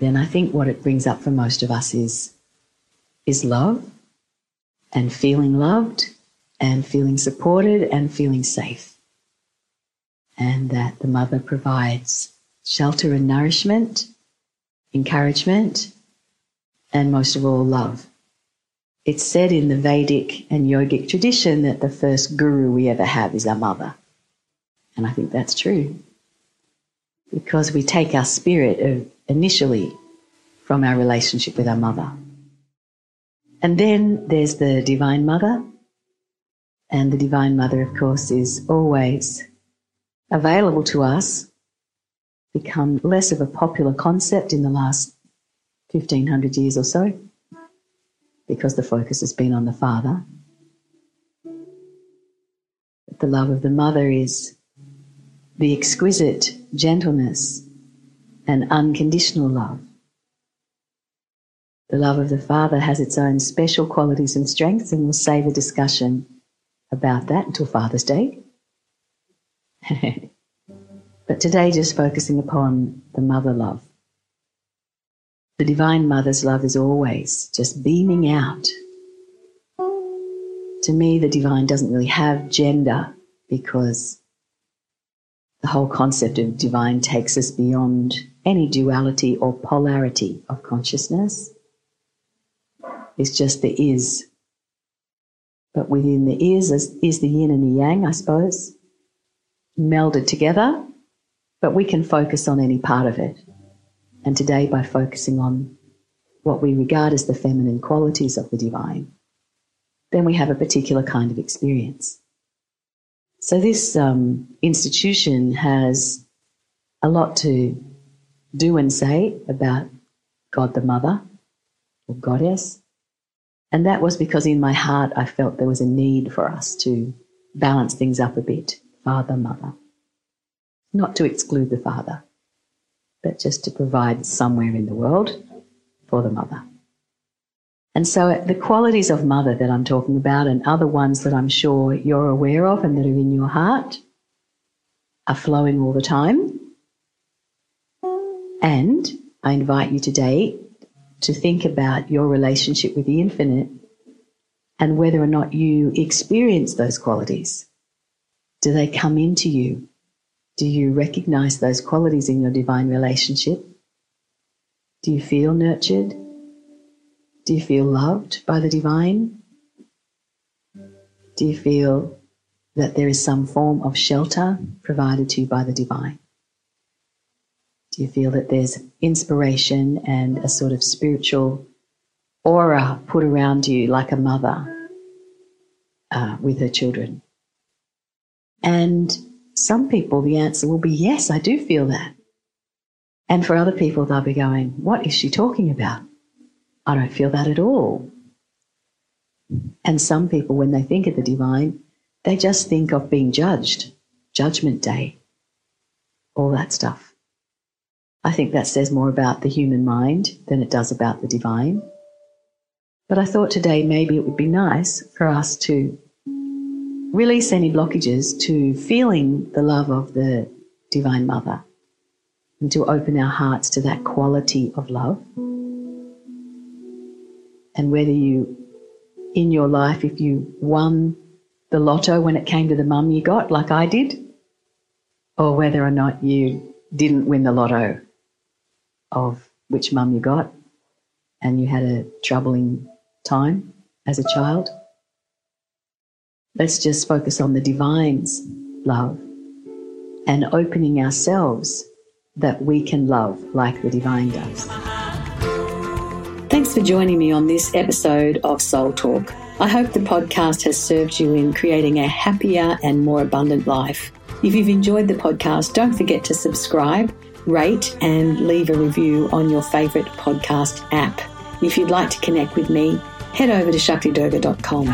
then I think what it brings up for most of us is, is love and feeling loved and feeling supported and feeling safe. And that the mother provides shelter and nourishment, encouragement, and most of all, love. It's said in the Vedic and yogic tradition that the first guru we ever have is our mother. And I think that's true. Because we take our spirit initially from our relationship with our mother. And then there's the Divine Mother. And the Divine Mother, of course, is always available to us, become less of a popular concept in the last 1500 years or so, because the focus has been on the Father. But the love of the Mother is the exquisite gentleness and unconditional love the love of the Father has its own special qualities and strengths, and we'll save a discussion about that until Father's Day. but today, just focusing upon the mother love. The Divine Mother's love is always just beaming out. To me, the divine doesn't really have gender because the whole concept of divine takes us beyond any duality or polarity of consciousness. It's just the is. But within the is is, is the yin and the yang, I suppose, melded together. But we can focus on any part of it. And today, by focusing on what we regard as the feminine qualities of the divine, then we have a particular kind of experience. So, this um, institution has a lot to do and say about God the Mother or Goddess, and that was because in my heart I felt there was a need for us to balance things up a bit father, mother. Not to exclude the father, but just to provide somewhere in the world for the mother. And so the qualities of mother that I'm talking about and other ones that I'm sure you're aware of and that are in your heart are flowing all the time. And I invite you today to think about your relationship with the infinite and whether or not you experience those qualities. Do they come into you? Do you recognize those qualities in your divine relationship? Do you feel nurtured? Do you feel loved by the divine? Do you feel that there is some form of shelter provided to you by the divine? Do you feel that there's inspiration and a sort of spiritual aura put around you like a mother uh, with her children? And some people, the answer will be yes, I do feel that. And for other people, they'll be going, What is she talking about? I don't feel that at all. And some people, when they think of the divine, they just think of being judged, judgment day, all that stuff. I think that says more about the human mind than it does about the divine. But I thought today maybe it would be nice for us to release any blockages to feeling the love of the Divine Mother and to open our hearts to that quality of love. And whether you, in your life, if you won the lotto when it came to the mum you got, like I did, or whether or not you didn't win the lotto of which mum you got and you had a troubling time as a child. Let's just focus on the divine's love and opening ourselves that we can love like the divine does. Thanks for joining me on this episode of Soul Talk. I hope the podcast has served you in creating a happier and more abundant life. If you've enjoyed the podcast, don't forget to subscribe rate, and leave a review on your favourite podcast app. If you'd like to connect with me, head over to shaktidurga.com.